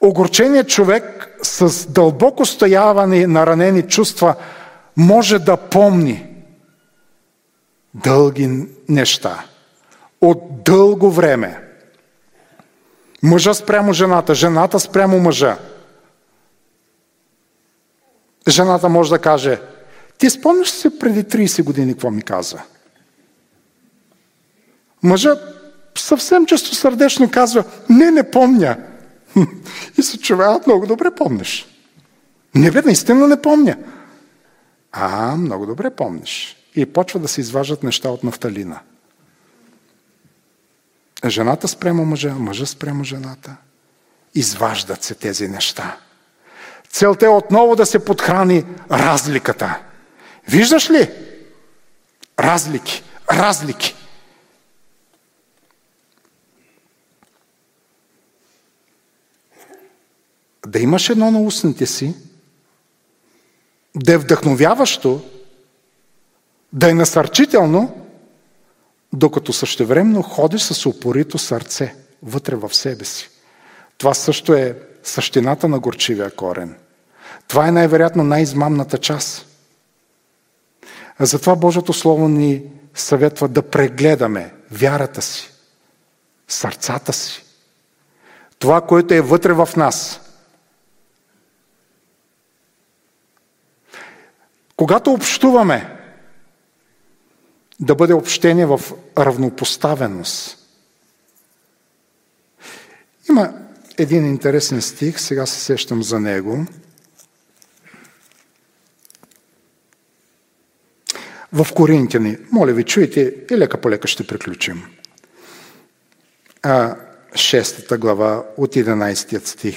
Speaker 1: Огорченият човек с дълбоко стояване на ранени чувства може да помни дълги неща от дълго време. Мъжа спрямо жената, жената спрямо мъжа. Жената може да каже, ти спомняш се преди 30 години какво ми каза? Мъжа съвсем често сърдечно казва, не, не помня. И се чува, много добре помниш. Не бе, наистина не помня. А, много добре помниш. И почва да се изваждат неща от нафталина. Жената спрямо мъжа, мъжа спрямо жената. Изваждат се тези неща. Целта е отново да се подхрани разликата. Виждаш ли? Разлики, разлики. Да имаш едно на устните си, да е вдъхновяващо, да е насърчително, докато същевременно ходиш с упорито сърце вътре в себе си. Това също е същината на горчивия корен. Това е най-вероятно най-измамната част. Затова Божието Слово ни съветва да прегледаме вярата си, сърцата си. Това, което е вътре в нас. Когато общуваме, да бъде общение в равнопоставеност. Има един интересен стих, сега се сещам за него. В Коринтияни, моля ви, чуйте и лека по лека ще приключим. А, шестата глава от 11 стих.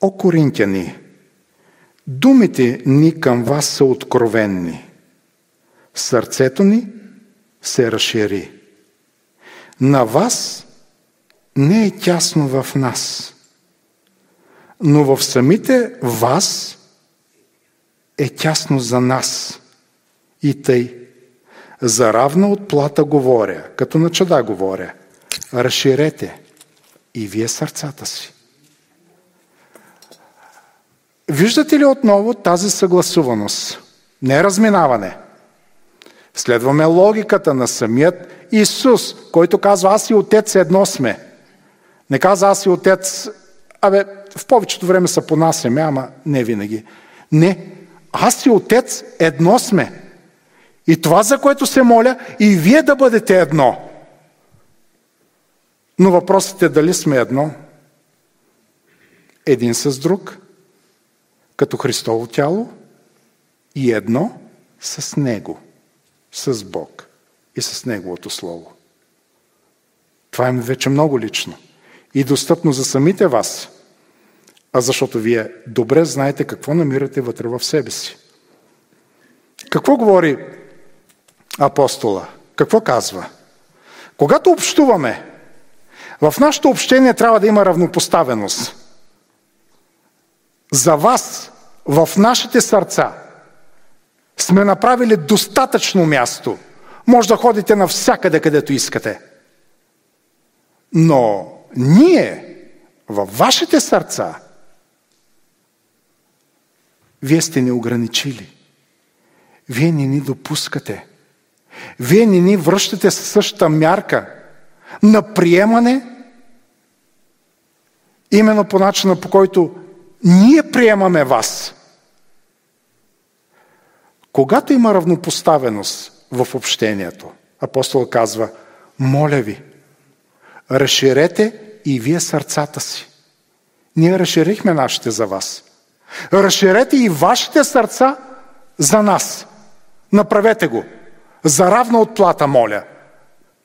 Speaker 1: О, Коринтияни, думите ни към вас са откровенни. Сърцето ни се разшири. На вас не е тясно в нас, но в самите вас е тясно за нас. И тъй, за равна отплата говоря, като на чада говоря, разширете и вие сърцата си. Виждате ли отново тази съгласуваност? Не разминаване. Следваме логиката на самият Исус, който казва, аз и Отец едно сме. Не каза, аз и Отец, абе, в повечето време са понасяме, ама не винаги. Не, аз и Отец едно сме. И това, за което се моля, и вие да бъдете едно. Но въпросът е дали сме едно. Един с друг, като Христово тяло и едно с Него, с Бог и с Неговото Слово. Това е вече много лично и достъпно за самите вас, а защото вие добре знаете какво намирате вътре в себе си. Какво говори апостола? Какво казва? Когато общуваме, в нашето общение трябва да има равнопоставеност. За вас, в нашите сърца, сме направили достатъчно място. Може да ходите навсякъде, където искате. Но ние, във вашите сърца, вие сте ни ограничили. Вие не ни допускате. Вие не ни връщате със същата мярка на приемане, именно по начина по който ние приемаме вас. Когато има равнопоставеност в общението, апостол казва, моля ви, разширете и вие сърцата си. Ние разширихме нашите за вас. Разширете и вашите сърца за нас. Направете го. За равна отплата, моля.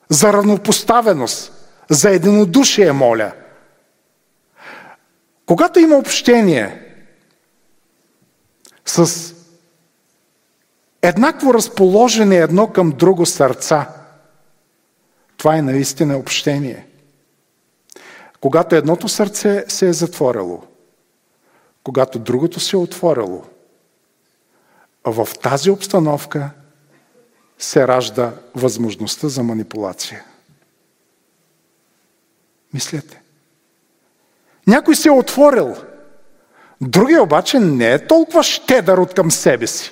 Speaker 1: За равнопоставеност. За единодушие, моля. Когато има общение с еднакво разположени едно към друго сърца, това е наистина общение. Когато едното сърце се е затворило, когато другото се е отворило, в тази обстановка се ражда възможността за манипулация. Мислете. Някой се е отворил, другия обаче не е толкова щедър от към себе си.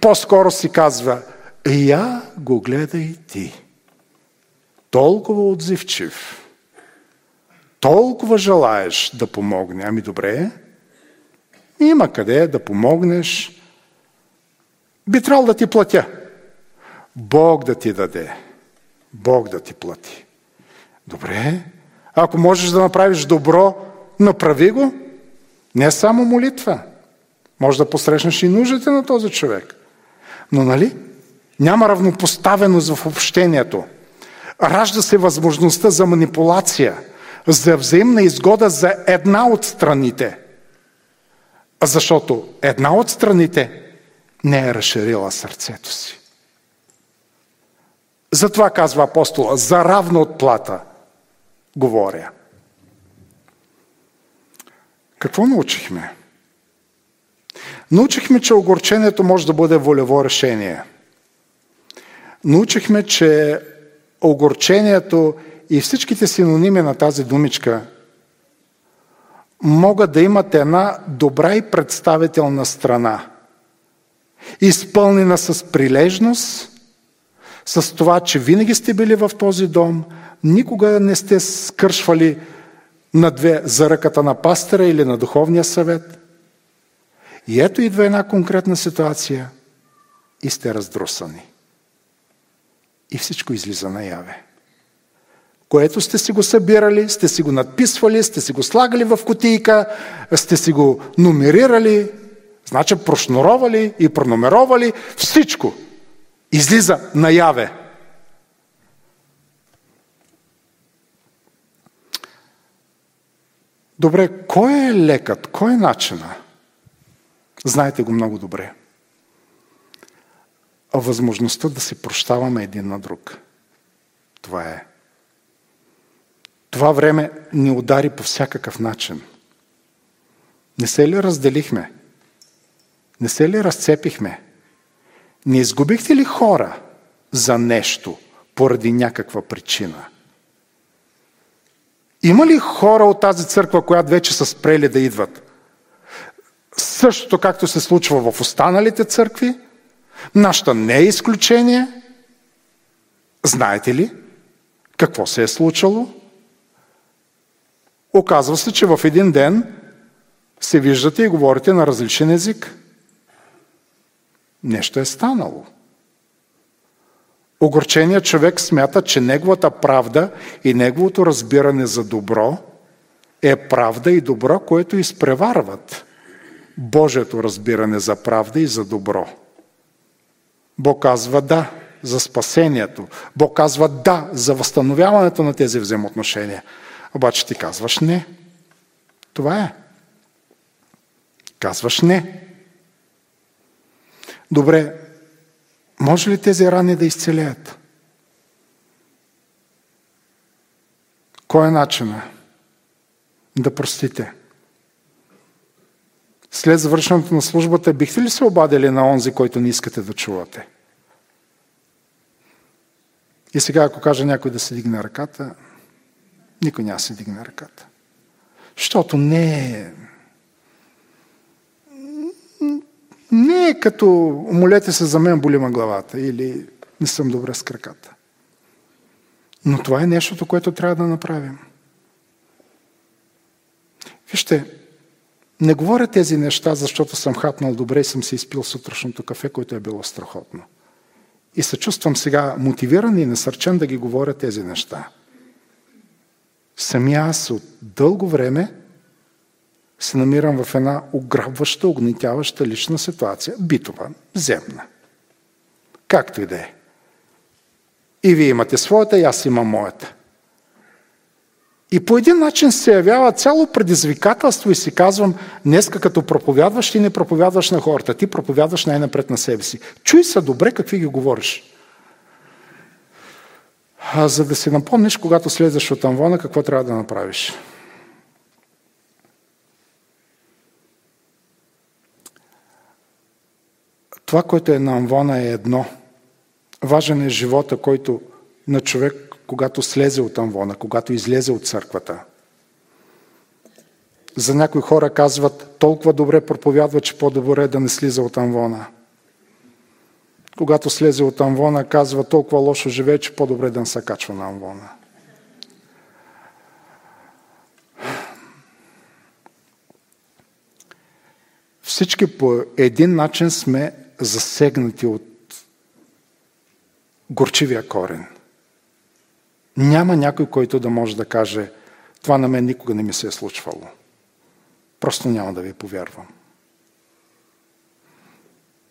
Speaker 1: По-скоро си казва, я го гледай ти. Толкова отзивчив. Толкова желаеш да помогне. Ами добре, има къде да помогнеш. Би трябвало да ти платя. Бог да ти даде. Бог да ти плати. Добре. Ако можеш да направиш добро, направи го. Не само молитва. Може да посрещнеш и нуждите на този човек. Но нали? Няма равнопоставеност в общението. Ражда се възможността за манипулация, за взаимна изгода за една от страните. Защото една от страните не е разширила сърцето си. Затова казва апостола, за равна отплата говоря. Какво научихме? Научихме, че огорчението може да бъде волево решение. Научихме, че огорчението и всичките синоними на тази думичка могат да имат една добра и представителна страна. Изпълнена с прилежност, с това, че винаги сте били в този дом, никога не сте скършвали на две за ръката на пастора или на духовния съвет. И ето идва една конкретна ситуация и сте раздрусани. И всичко излиза наяве. Което сте си го събирали, сте си го надписвали, сте си го слагали в котийка, сте си го номерирали, Значи прошнуровали и пронумеровали всичко. Излиза наяве. Добре, кой е лекът? Кой е начина? Знаете го много добре. А възможността да се прощаваме един на друг. Това е. Това време ни удари по всякакъв начин. Не се ли разделихме? Не се ли разцепихме? Не изгубихте ли хора за нещо поради някаква причина? Има ли хора от тази църква, която вече са спрели да идват? Същото както се случва в останалите църкви, нашата не е изключение. Знаете ли какво се е случило? Оказва се, че в един ден се виждате и говорите на различен език. Нещо е станало. Огорченият човек смята, че неговата правда и неговото разбиране за добро е правда и добро, което изпреварват Божието разбиране за правда и за добро. Бог казва да за спасението. Бог казва да за възстановяването на тези взаимоотношения. Обаче ти казваш не. Това е. Казваш не. Добре, може ли тези рани да изцелеят? Кой е начина? Да простите. След завършването на службата, бихте ли се обадили на онзи, който не искате да чувате? И сега, ако каже някой да се дигне ръката, никой няма се дигне ръката. Защото не е Не е като молете се за мен, боли ма главата или не съм добре с краката. Но това е нещото, което трябва да направим. Вижте, не говоря тези неща, защото съм хапнал добре и съм се изпил сутрешното кафе, което е било страхотно. И се чувствам сега мотивиран и насърчен да ги говоря тези неща. Самия аз от дълго време се намирам в една ограбваща, огнетяваща лична ситуация, битова, земна. Както и да е. И вие имате своята, и аз имам моята. И по един начин се явява цяло предизвикателство и си казвам, днеска като проповядваш, ти не проповядваш на хората, ти проповядваш най-напред на себе си. Чуй се добре какви ги говориш. А за да си напомниш, когато слезеш от амвона, какво трябва да направиш. Това, което е на амвона е едно. Важен е живота, който на човек, когато слезе от амвона, когато излезе от църквата. За някои хора казват, толкова добре проповядва, че по-добре е да не слиза от амвона. Когато слезе от амвона, казва, толкова лошо живее, че по-добре е да не се качва на амвона. Всички по един начин сме засегнати от горчивия корен. Няма някой, който да може да каже, това на мен никога не ми се е случвало. Просто няма да ви повярвам.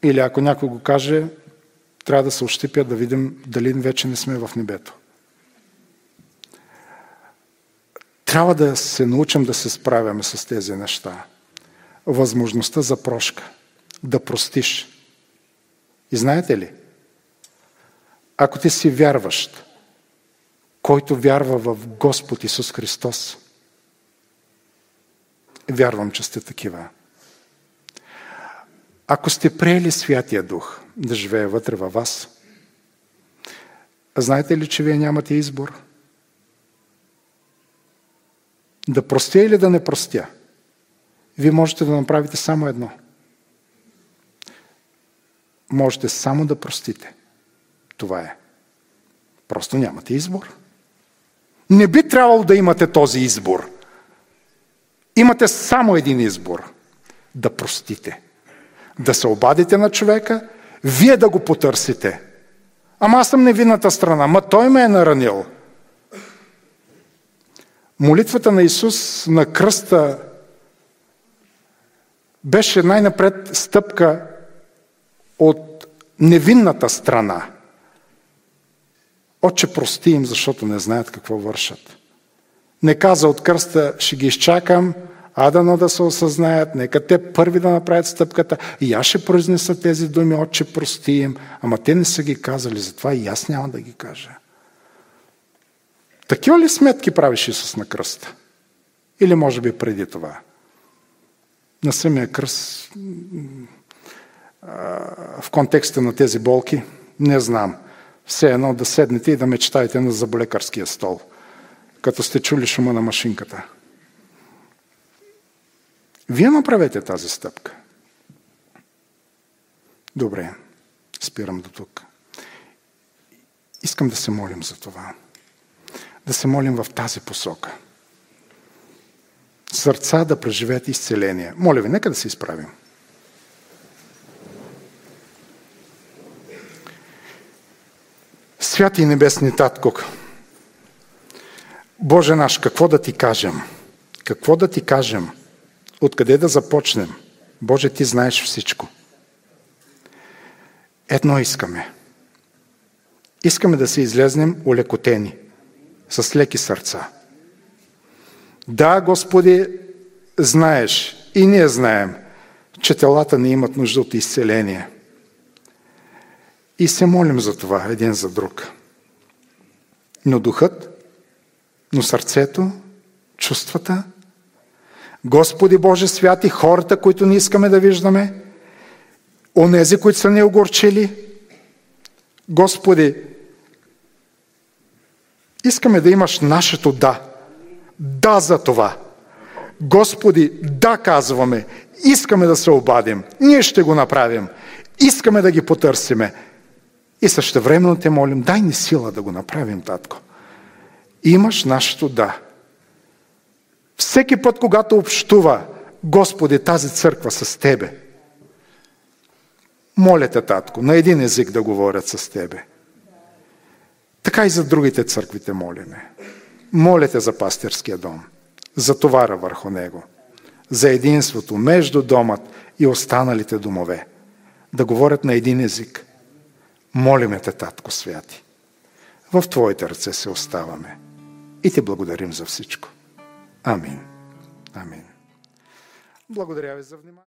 Speaker 1: Или ако някой го каже, трябва да се ощипя да видим дали вече не сме в небето. Трябва да се научим да се справяме с тези неща. Възможността за прошка. Да простиш. И знаете ли, ако ти си вярващ, който вярва в Господ Исус Христос, вярвам, че сте такива. Ако сте приели Святия Дух да живее вътре във вас, знаете ли, че вие нямате избор? Да простя или да не простя? Вие можете да направите само едно – можете само да простите. Това е. Просто нямате избор. Не би трябвало да имате този избор. Имате само един избор. Да простите. Да се обадите на човека, вие да го потърсите. Ама аз съм невинната страна, ма той ме е наранил. Молитвата на Исус на кръста беше най-напред стъпка от невинната страна. Отче, прости им, защото не знаят какво вършат. Не каза от кръста, ще ги изчакам, а да се осъзнаят, нека те първи да направят стъпката и аз ще произнеса тези думи, отче, прости им. Ама те не са ги казали, затова и аз няма да ги кажа. Такива ли сметки правиш Исус на кръста? Или може би преди това? На самия кръст, в контекста на тези болки, не знам. Все едно да седнете и да мечтаете на заболекарския стол, като сте чули шума на машинката. Вие направете тази стъпка. Добре, спирам до тук. Искам да се молим за това. Да се молим в тази посока. Сърца да преживеят изцеление. Моля ви, нека да се изправим. Святи Небесни Татко, Боже наш, какво да ти кажем? Какво да ти кажем? Откъде да започнем? Боже, ти знаеш всичко. Едно искаме. Искаме да се излезнем улекотени, с леки сърца. Да, Господи, знаеш и ние знаем, че телата не имат нужда от изцеление. И се молим за това един за друг. Но духът, но сърцето, чувствата, Господи Боже святи, хората, които не искаме да виждаме, онези, които са ни огорчили, Господи, искаме да имаш нашето да. Да за това. Господи, да казваме, искаме да се обадим, ние ще го направим, искаме да ги потърсиме. И същевременно те молим, дай ни сила да го направим, татко. Имаш нашето да. Всеки път, когато общува Господи тази църква с Тебе, моля те, татко, на един език да говорят с Тебе. Така и за другите църквите молиме. Моля те за пастирския дом, за товара върху него, за единството между домът и останалите домове. Да говорят на един език. Молиме те, Татко Святи. В Твоите ръце се оставаме и ти благодарим за всичко. Амин. Амин. Благодаря ви за внимание.